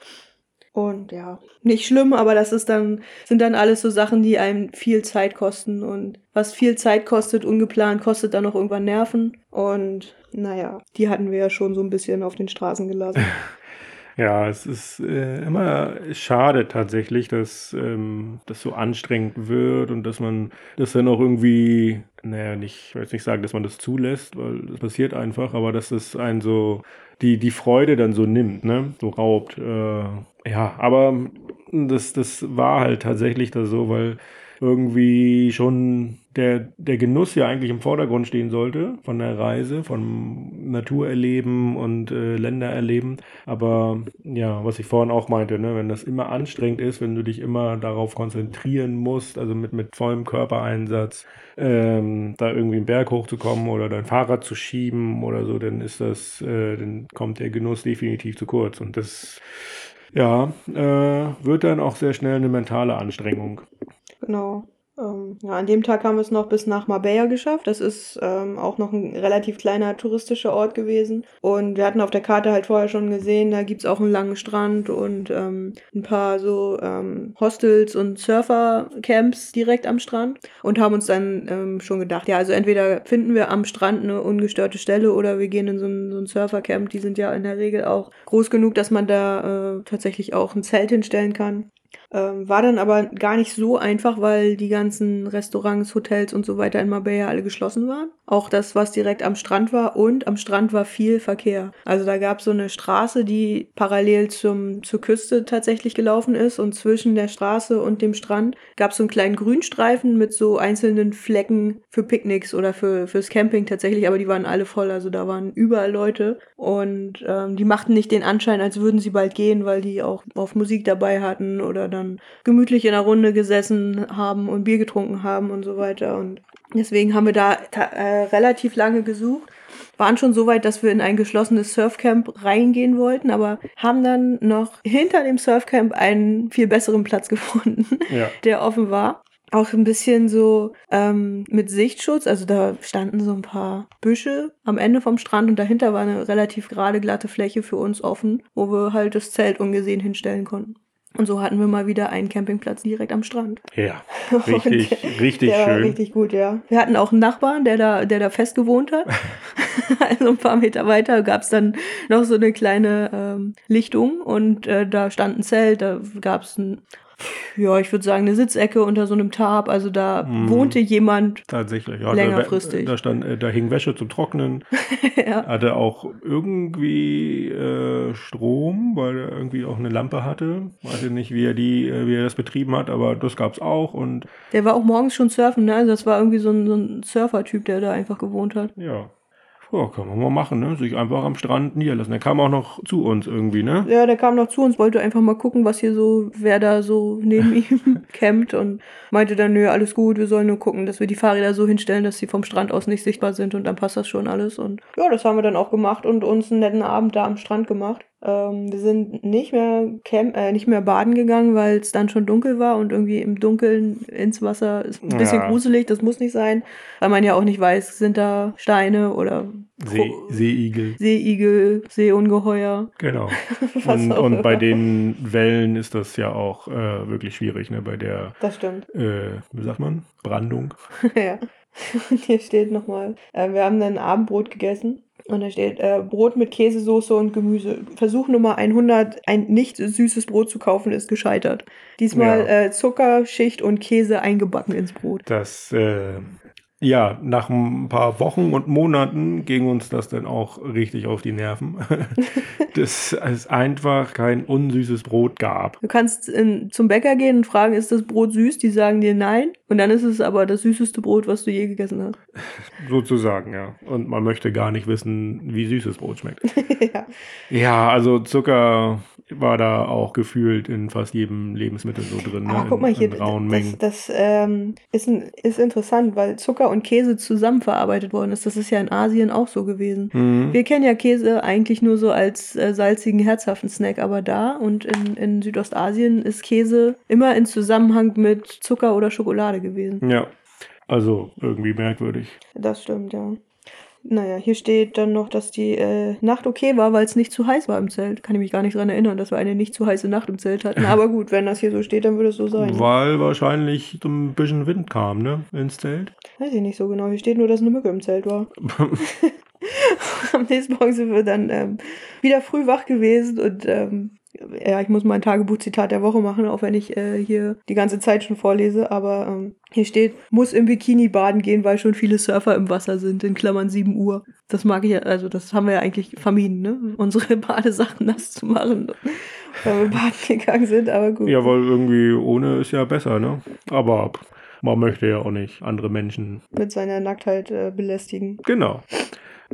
Und ja, nicht schlimm, aber das ist dann, sind dann alles so Sachen, die einem viel Zeit kosten. Und was viel Zeit kostet, ungeplant, kostet dann auch irgendwann Nerven. Und naja, die hatten wir ja schon so ein bisschen auf den Straßen gelassen. Ja, es ist äh, immer schade tatsächlich, dass ähm, das so anstrengend wird und dass man das dann auch irgendwie, naja, nicht, ich will jetzt nicht sagen, dass man das zulässt, weil das passiert einfach, aber dass es einen so die, die Freude dann so nimmt, ne? So raubt. Äh, ja, aber das, das war halt tatsächlich da so, weil irgendwie schon der, der Genuss ja eigentlich im Vordergrund stehen sollte von der Reise, vom Naturerleben und äh, Ländererleben. Aber ja, was ich vorhin auch meinte, ne, wenn das immer anstrengend ist, wenn du dich immer darauf konzentrieren musst, also mit, mit vollem Körpereinsatz, ähm, da irgendwie einen Berg hochzukommen oder dein Fahrrad zu schieben oder so, dann ist das, äh, dann kommt der Genuss definitiv zu kurz. Und das ja, äh, wird dann auch sehr schnell eine mentale Anstrengung. Genau. Ähm, ja, an dem Tag haben wir es noch bis nach Marbella geschafft. Das ist ähm, auch noch ein relativ kleiner touristischer Ort gewesen. Und wir hatten auf der Karte halt vorher schon gesehen, da gibt's auch einen langen Strand und ähm, ein paar so ähm, Hostels und Surfercamps direkt am Strand. Und haben uns dann ähm, schon gedacht, ja, also entweder finden wir am Strand eine ungestörte Stelle oder wir gehen in so ein, so ein Surfercamp. Die sind ja in der Regel auch groß genug, dass man da äh, tatsächlich auch ein Zelt hinstellen kann. Ähm, war dann aber gar nicht so einfach, weil die ganzen Restaurants, Hotels und so weiter in Marbella alle geschlossen waren. Auch das, was direkt am Strand war und am Strand war viel Verkehr. Also da gab es so eine Straße, die parallel zum, zur Küste tatsächlich gelaufen ist und zwischen der Straße und dem Strand gab es so einen kleinen Grünstreifen mit so einzelnen Flecken für Picknicks oder für, fürs Camping tatsächlich, aber die waren alle voll. Also da waren überall Leute und ähm, die machten nicht den Anschein, als würden sie bald gehen, weil die auch auf Musik dabei hatten oder dann dann gemütlich in der Runde gesessen haben und Bier getrunken haben und so weiter. Und deswegen haben wir da äh, relativ lange gesucht. Waren schon so weit, dass wir in ein geschlossenes Surfcamp reingehen wollten, aber haben dann noch hinter dem Surfcamp einen viel besseren Platz gefunden, ja. der offen war auch ein bisschen so ähm, mit Sichtschutz. Also da standen so ein paar Büsche am Ende vom Strand und dahinter war eine relativ gerade, glatte Fläche für uns offen, wo wir halt das Zelt ungesehen hinstellen konnten. Und so hatten wir mal wieder einen Campingplatz direkt am Strand. Ja, richtig, der, richtig der schön. Richtig gut, ja. Wir hatten auch einen Nachbarn, der da, der da fest gewohnt hat. also ein paar Meter weiter gab es dann noch so eine kleine ähm, Lichtung und äh, da stand ein Zelt, da gab es ein ja, ich würde sagen, eine Sitzecke unter so einem Tarp. Also da mm. wohnte jemand tatsächlich ja, längerfristig. Da, da, stand, äh, da hing Wäsche zum Trocknen. ja. Hatte auch irgendwie äh, Strom, weil er irgendwie auch eine Lampe hatte. Weiß ich nicht, wie er die, äh, wie er das betrieben hat, aber das gab es auch. Und der war auch morgens schon surfen, ne? Also das war irgendwie so ein, so ein Surfer-Typ, der da einfach gewohnt hat. Ja. Ja, kann man mal machen, ne? Sich einfach am Strand niederlassen. Der kam auch noch zu uns irgendwie, ne? Ja, der kam noch zu uns, wollte einfach mal gucken, was hier so, wer da so neben ihm campt und meinte dann, nö, alles gut, wir sollen nur gucken, dass wir die Fahrräder so hinstellen, dass sie vom Strand aus nicht sichtbar sind und dann passt das schon alles. Und ja, das haben wir dann auch gemacht und uns einen netten Abend da am Strand gemacht. Ähm, wir sind nicht mehr camp äh, nicht mehr baden gegangen, weil es dann schon dunkel war und irgendwie im Dunkeln ins Wasser ist ein bisschen ja. gruselig, das muss nicht sein, weil man ja auch nicht weiß, sind da Steine oder See, Seeigel. Seeigel, Seeungeheuer. Genau. und, und bei den Wellen ist das ja auch äh, wirklich schwierig, ne? Bei der Das stimmt. Äh, wie sagt man? Brandung. ja. Hier steht nochmal, äh, wir haben dann Abendbrot gegessen und da steht äh, Brot mit Käsesoße und Gemüse. Versuch Nummer 100, ein nicht süßes Brot zu kaufen, ist gescheitert. Diesmal ja. äh, Zucker, Schicht und Käse eingebacken ins Brot. Das äh, ja, nach ein paar Wochen und Monaten ging uns das dann auch richtig auf die Nerven, dass es einfach kein unsüßes Brot gab. Du kannst in, zum Bäcker gehen und fragen, ist das Brot süß? Die sagen dir nein. Und dann ist es aber das süßeste Brot, was du je gegessen hast. Sozusagen, ja. Und man möchte gar nicht wissen, wie süßes Brot schmeckt. ja. ja, also Zucker war da auch gefühlt in fast jedem Lebensmittel so drin. Ne? Aber guck mal hier, das, das ähm, ist, ein, ist interessant, weil Zucker und Käse zusammen verarbeitet worden ist. Das ist ja in Asien auch so gewesen. Mhm. Wir kennen ja Käse eigentlich nur so als äh, salzigen, herzhaften Snack, aber da und in, in Südostasien ist Käse immer in Zusammenhang mit Zucker oder Schokolade gewesen. Ja, also irgendwie merkwürdig. Das stimmt, ja. Naja, hier steht dann noch, dass die äh, Nacht okay war, weil es nicht zu heiß war im Zelt. Kann ich mich gar nicht daran erinnern, dass wir eine nicht zu heiße Nacht im Zelt hatten. Aber gut, wenn das hier so steht, dann würde es so sein. Weil wahrscheinlich so ein bisschen Wind kam, ne? Ins Zelt. Weiß ich nicht so genau. Hier steht nur, dass eine Mücke im Zelt war. Am nächsten Morgen sind wir dann ähm, wieder früh wach gewesen und ähm, ja, ich muss mal ein Tagebuchzitat der Woche machen, auch wenn ich äh, hier die ganze Zeit schon vorlese, aber ähm, hier steht, muss im Bikini baden gehen, weil schon viele Surfer im Wasser sind, in Klammern 7 Uhr. Das mag ich ja, also das haben wir ja eigentlich vermieden, ne? Unsere Badesachen nass zu machen, weil wir baden gegangen sind, aber gut. Ja, weil irgendwie ohne ist ja besser, ne? Aber man möchte ja auch nicht andere Menschen. Mit seiner Nacktheit äh, belästigen. Genau.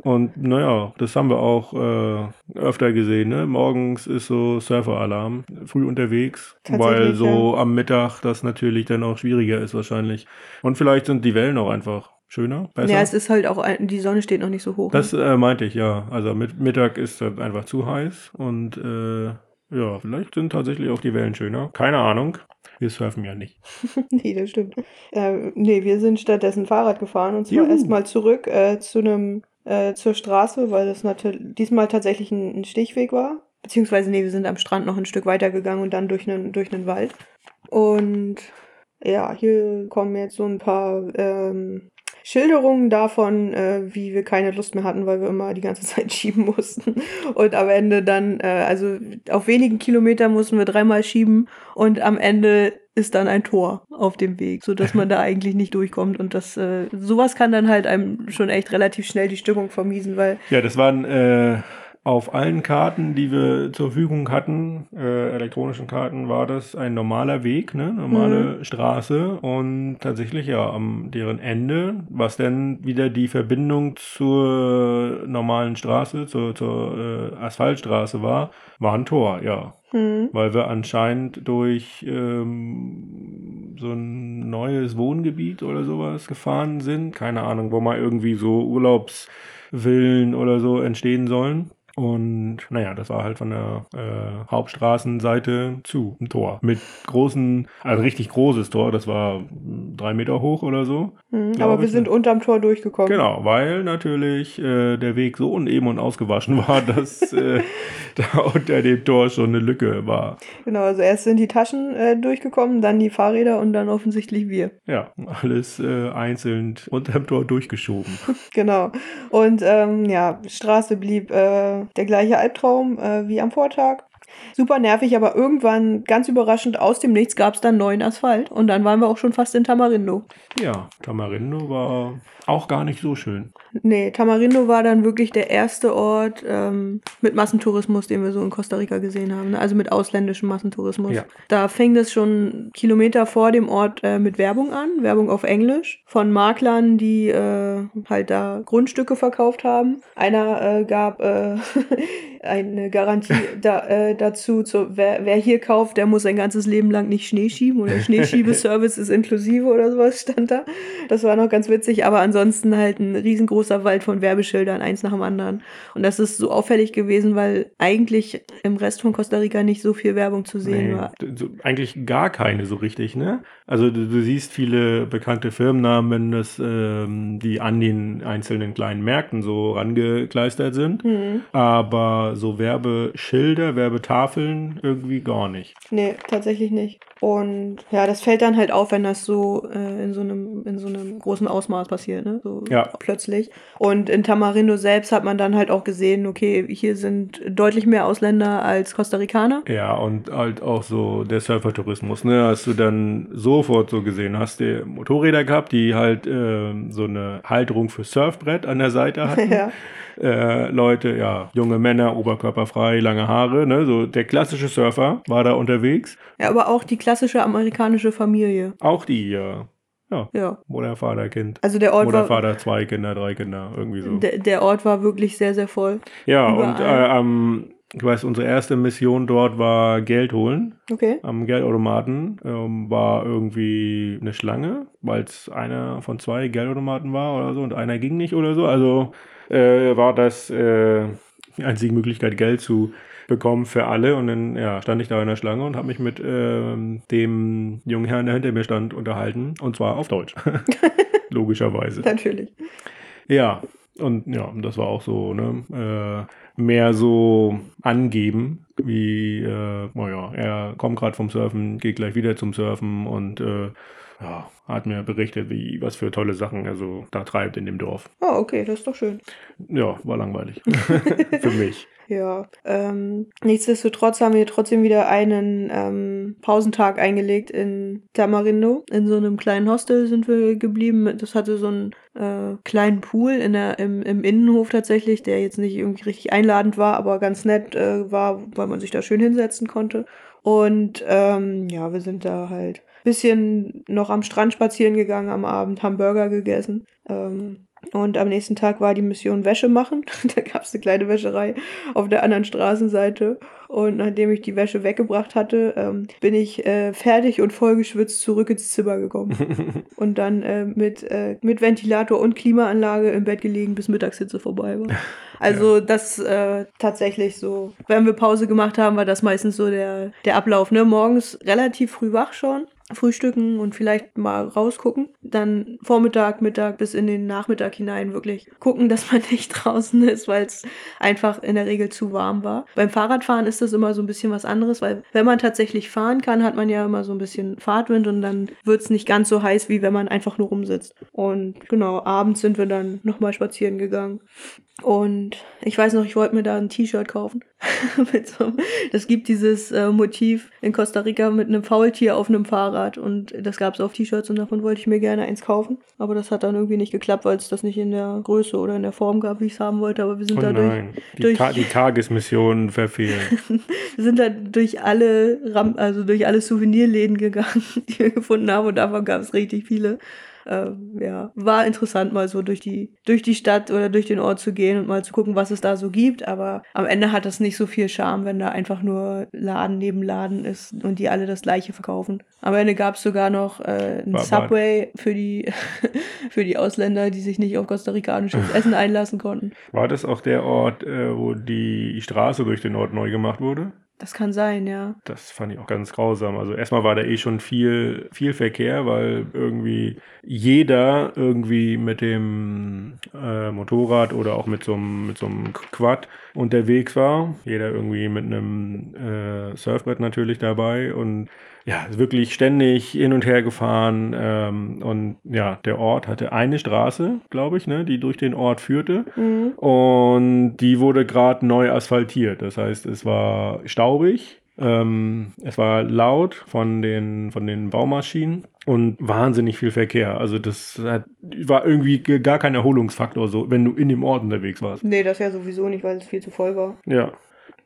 Und naja, das haben wir auch äh, öfter gesehen. Ne? Morgens ist so Surferalarm, früh unterwegs, weil so ja. am Mittag das natürlich dann auch schwieriger ist wahrscheinlich. Und vielleicht sind die Wellen auch einfach schöner, besser. Ja, es ist halt auch, die Sonne steht noch nicht so hoch. Das ne? äh, meinte ich, ja. Also mit Mittag ist das einfach zu heiß und äh, ja, vielleicht sind tatsächlich auch die Wellen schöner. Keine Ahnung. Wir surfen ja nicht. nee, das stimmt. Äh, nee, wir sind stattdessen Fahrrad gefahren und zwar erstmal zurück äh, zu einem äh, zur Straße, weil das diesmal tatsächlich ein, ein, Stichweg war. Beziehungsweise, nee, wir sind am Strand noch ein Stück weiter gegangen und dann durch einen, durch einen Wald. Und ja, hier kommen jetzt so ein paar ähm, Schilderungen davon, äh, wie wir keine Lust mehr hatten, weil wir immer die ganze Zeit schieben mussten. Und am Ende dann, äh, also auf wenigen Kilometern mussten wir dreimal schieben und am Ende ist dann ein Tor auf dem Weg, so dass man da eigentlich nicht durchkommt und das äh, sowas kann dann halt einem schon echt relativ schnell die Stimmung vermiesen, weil ja, das waren äh, auf allen Karten, die wir zur Verfügung hatten, äh, elektronischen Karten, war das ein normaler Weg, ne, normale mhm. Straße und tatsächlich ja am deren Ende, was dann wieder die Verbindung zur normalen Straße, zur, zur äh, Asphaltstraße war, war ein Tor, ja. Mhm. Weil wir anscheinend durch ähm, so ein neues Wohngebiet oder sowas gefahren sind. Keine Ahnung, wo mal irgendwie so Urlaubsvillen oder so entstehen sollen. Und naja, das war halt von der äh, Hauptstraßenseite zu, ein Tor. Mit großen, also richtig großes Tor, das war drei Meter hoch oder so. Mhm, aber wir sind unterm Tor durchgekommen. Genau, weil natürlich äh, der Weg so uneben und ausgewaschen war, dass äh, da unter dem Tor schon eine Lücke war. Genau, also erst sind die Taschen äh, durchgekommen, dann die Fahrräder und dann offensichtlich wir. Ja, alles äh, einzeln unterm Tor durchgeschoben. genau. Und ähm, ja, Straße blieb äh, der gleiche Albtraum äh, wie am Vortag. Super nervig, aber irgendwann, ganz überraschend, aus dem Nichts gab es dann neuen Asphalt. Und dann waren wir auch schon fast in Tamarindo. Ja, Tamarindo war auch gar nicht so schön. Nee, Tamarindo war dann wirklich der erste Ort ähm, mit Massentourismus, den wir so in Costa Rica gesehen haben. Ne? Also mit ausländischem Massentourismus. Ja. Da fing es schon Kilometer vor dem Ort äh, mit Werbung an, Werbung auf Englisch, von Maklern, die äh, halt da Grundstücke verkauft haben. Einer äh, gab äh, eine Garantie da, äh, dazu, zu, wer, wer hier kauft, der muss sein ganzes Leben lang nicht Schnee schieben oder Schneeschiebeservice ist inklusive oder sowas stand da. Das war noch ganz witzig, aber ansonsten halt ein riesengroßer Wald von Werbeschildern, eins nach dem anderen. Und das ist so auffällig gewesen, weil eigentlich im Rest von Costa Rica nicht so viel Werbung zu sehen nee, war. So, eigentlich gar keine so richtig, ne? Also du, du siehst viele bekannte Firmennamen, wenn das, ähm, die an den einzelnen kleinen Märkten so rangekleistert sind. Mhm. Aber so Werbeschilder, Werbetafeln irgendwie gar nicht. Nee, tatsächlich nicht. Und ja, das fällt dann halt auf, wenn das so äh, in so einem in so einem großen Ausmaß passiert, ne? So ja. plötzlich. Und in Tamarindo selbst hat man dann halt auch gesehen, okay, hier sind deutlich mehr Ausländer als Costa Ricaner. Ja, und halt auch so der Surfertourismus, ne? Hast du dann sofort so gesehen, hast du Motorräder gehabt, die halt äh, so eine Halterung für Surfbrett an der Seite hatten. ja äh, Leute, ja, junge Männer, oberkörperfrei, lange Haare, ne, so der klassische Surfer war da unterwegs. Ja, aber auch die klassische amerikanische Familie. Auch die, ja. Ja. ja. Mutter, Vater, Kind. Also der Ort Mutter, war, Vater, zwei Kinder, drei Kinder, irgendwie so. Der, der Ort war wirklich sehr, sehr voll. Ja, Überall. und äh, am ich weiß, unsere erste Mission dort war Geld holen. Okay. Am Geldautomaten ähm, war irgendwie eine Schlange, weil es einer von zwei Geldautomaten war oder so und einer ging nicht oder so. Also äh, war das äh, die einzige Möglichkeit, Geld zu bekommen für alle. Und dann ja, stand ich da in der Schlange und habe mich mit äh, dem jungen Herrn, der hinter mir stand, unterhalten. Und zwar auf Deutsch. Logischerweise. Natürlich. Ja, und ja, das war auch so, ne? Äh, mehr so angeben, wie, äh, naja, er kommt gerade vom Surfen, geht gleich wieder zum Surfen und äh, ja, hat mir berichtet, wie was für tolle Sachen er so da treibt in dem Dorf. Oh, okay, das ist doch schön. Ja, war langweilig. für mich. Ja, ähm, nichtsdestotrotz haben wir trotzdem wieder einen ähm, Pausentag eingelegt in Tamarindo. In so einem kleinen Hostel sind wir geblieben. Das hatte so einen äh, kleinen Pool in der, im, im Innenhof tatsächlich, der jetzt nicht irgendwie richtig einladend war, aber ganz nett äh, war, weil man sich da schön hinsetzen konnte. Und ähm, ja, wir sind da halt bisschen noch am Strand spazieren gegangen am Abend, Hamburger gegessen. Ähm, und am nächsten Tag war die Mission Wäsche machen. da gab es eine kleine Wäscherei auf der anderen Straßenseite. Und nachdem ich die Wäsche weggebracht hatte, ähm, bin ich äh, fertig und vollgeschwitzt zurück ins Zimmer gekommen. und dann äh, mit, äh, mit Ventilator und Klimaanlage im Bett gelegen, bis Mittagshitze vorbei war. Also ja. das äh, tatsächlich so. Wenn wir Pause gemacht haben, war das meistens so der, der Ablauf. Ne? Morgens relativ früh wach schon frühstücken und vielleicht mal rausgucken. Dann Vormittag, Mittag bis in den Nachmittag hinein wirklich gucken, dass man nicht draußen ist, weil es einfach in der Regel zu warm war. Beim Fahrradfahren ist das immer so ein bisschen was anderes, weil wenn man tatsächlich fahren kann, hat man ja immer so ein bisschen Fahrtwind und dann wird es nicht ganz so heiß, wie wenn man einfach nur rumsitzt. Und genau, abends sind wir dann nochmal spazieren gegangen. Und ich weiß noch, ich wollte mir da ein T-Shirt kaufen. so, das gibt dieses äh, Motiv in Costa Rica mit einem Faultier auf einem Fahrrad. Und das gab es auf T-Shirts und davon wollte ich mir gerne eins kaufen. Aber das hat dann irgendwie nicht geklappt, weil es das nicht in der Größe oder in der Form gab, wie ich es haben wollte. Aber wir sind oh da nein. durch. Die, durch Ta die Tagesmission verfehlen. wir sind da durch alle Ram also durch alle Souvenirläden gegangen, die wir gefunden haben. Und davon gab es richtig viele äh, ja, war interessant, mal so durch die, durch die Stadt oder durch den Ort zu gehen und mal zu gucken, was es da so gibt. Aber am Ende hat das nicht so viel Charme, wenn da einfach nur Laden neben Laden ist und die alle das gleiche verkaufen. Am Ende gab es sogar noch äh, ein Subway für die, für die Ausländer, die sich nicht auf kostarikanisches Essen einlassen konnten. War das auch der Ort, äh, wo die Straße durch den Ort neu gemacht wurde? Das kann sein, ja. Das fand ich auch ganz grausam. Also erstmal war da eh schon viel, viel Verkehr, weil irgendwie jeder irgendwie mit dem äh, Motorrad oder auch mit so einem, mit so einem Quad unterwegs war. Jeder irgendwie mit einem äh, Surfbrett natürlich dabei und ja, wirklich ständig hin und her gefahren. Ähm, und ja, der Ort hatte eine Straße, glaube ich, ne, die durch den Ort führte. Mhm. Und die wurde gerade neu asphaltiert. Das heißt, es war staubig. Ähm, es war laut von den, von den Baumaschinen und wahnsinnig viel Verkehr. Also das hat, war irgendwie gar kein Erholungsfaktor, so wenn du in dem Ort unterwegs warst. Nee, das ja sowieso nicht, weil es viel zu voll war. Ja.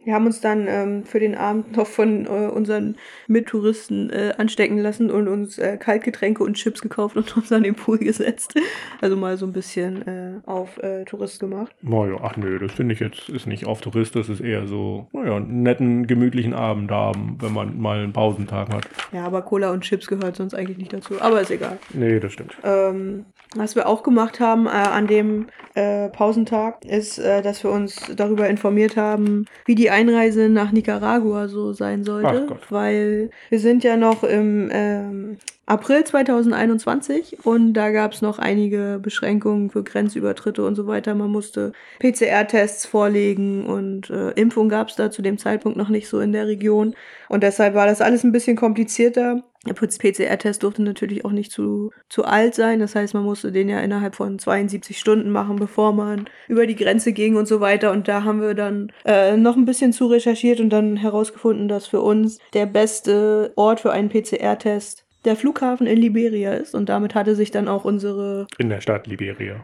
Wir haben uns dann ähm, für den Abend noch von äh, unseren Mittouristen äh, anstecken lassen und uns äh, Kaltgetränke und Chips gekauft und uns an den Pool gesetzt. Also mal so ein bisschen äh, auf äh, Tourist gemacht. Naja, ach nö, das finde ich jetzt ist nicht auf Tourist, das ist eher so, naja, einen netten, gemütlichen Abend haben, wenn man mal einen Pausentag hat. Ja, aber Cola und Chips gehört sonst eigentlich nicht dazu. Aber ist egal. Nee, das stimmt. Ähm, was wir auch gemacht haben äh, an dem äh, Pausentag, ist, äh, dass wir uns darüber informiert haben, wie die Einreise nach Nicaragua so sein sollte. Weil wir sind ja noch im ähm, April 2021 und da gab es noch einige Beschränkungen für Grenzübertritte und so weiter. Man musste PCR-Tests vorlegen und äh, Impfung gab es da zu dem Zeitpunkt noch nicht so in der Region. Und deshalb war das alles ein bisschen komplizierter. Der PCR-Test durfte natürlich auch nicht zu, zu alt sein. Das heißt, man musste den ja innerhalb von 72 Stunden machen, bevor man über die Grenze ging und so weiter. Und da haben wir dann äh, noch ein bisschen zu recherchiert und dann herausgefunden, dass für uns der beste Ort für einen PCR-Test der Flughafen in Liberia ist und damit hatte sich dann auch unsere. In der Stadt Liberia.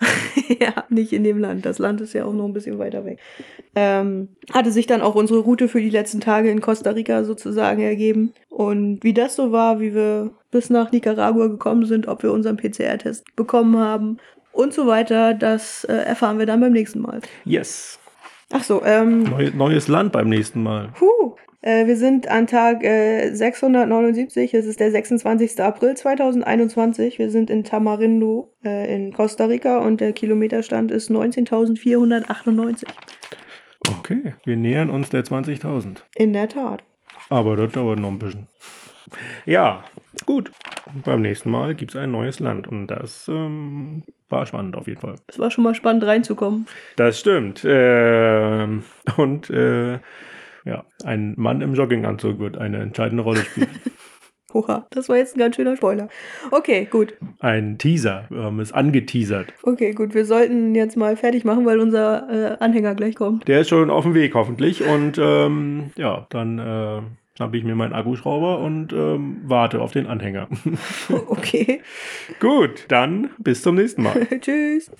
ja, nicht in dem Land. Das Land ist ja auch noch ein bisschen weiter weg. Ähm, hatte sich dann auch unsere Route für die letzten Tage in Costa Rica sozusagen ergeben. Und wie das so war, wie wir bis nach Nicaragua gekommen sind, ob wir unseren PCR-Test bekommen haben und so weiter, das äh, erfahren wir dann beim nächsten Mal. Yes. Ach so, ähm. Neu, neues Land beim nächsten Mal. Puh. Äh, wir sind an Tag äh, 679, es ist der 26. April 2021. Wir sind in Tamarindo äh, in Costa Rica und der Kilometerstand ist 19.498. Okay, wir nähern uns der 20.000. In der Tat. Aber das dauert noch ein bisschen. Ja, gut. Beim nächsten Mal gibt es ein neues Land und das ähm, war spannend auf jeden Fall. Es war schon mal spannend reinzukommen. Das stimmt. Ähm, und äh, ja, ein Mann im Jogginganzug wird eine entscheidende Rolle spielen. Oha, das war jetzt ein ganz schöner Spoiler. Okay, gut. Ein Teaser. Wir haben es angeteasert. Okay, gut. Wir sollten jetzt mal fertig machen, weil unser äh, Anhänger gleich kommt. Der ist schon auf dem Weg, hoffentlich. Und ähm, ja, dann äh, schnappe ich mir meinen Akkuschrauber und ähm, warte auf den Anhänger. okay. gut, dann bis zum nächsten Mal. Tschüss.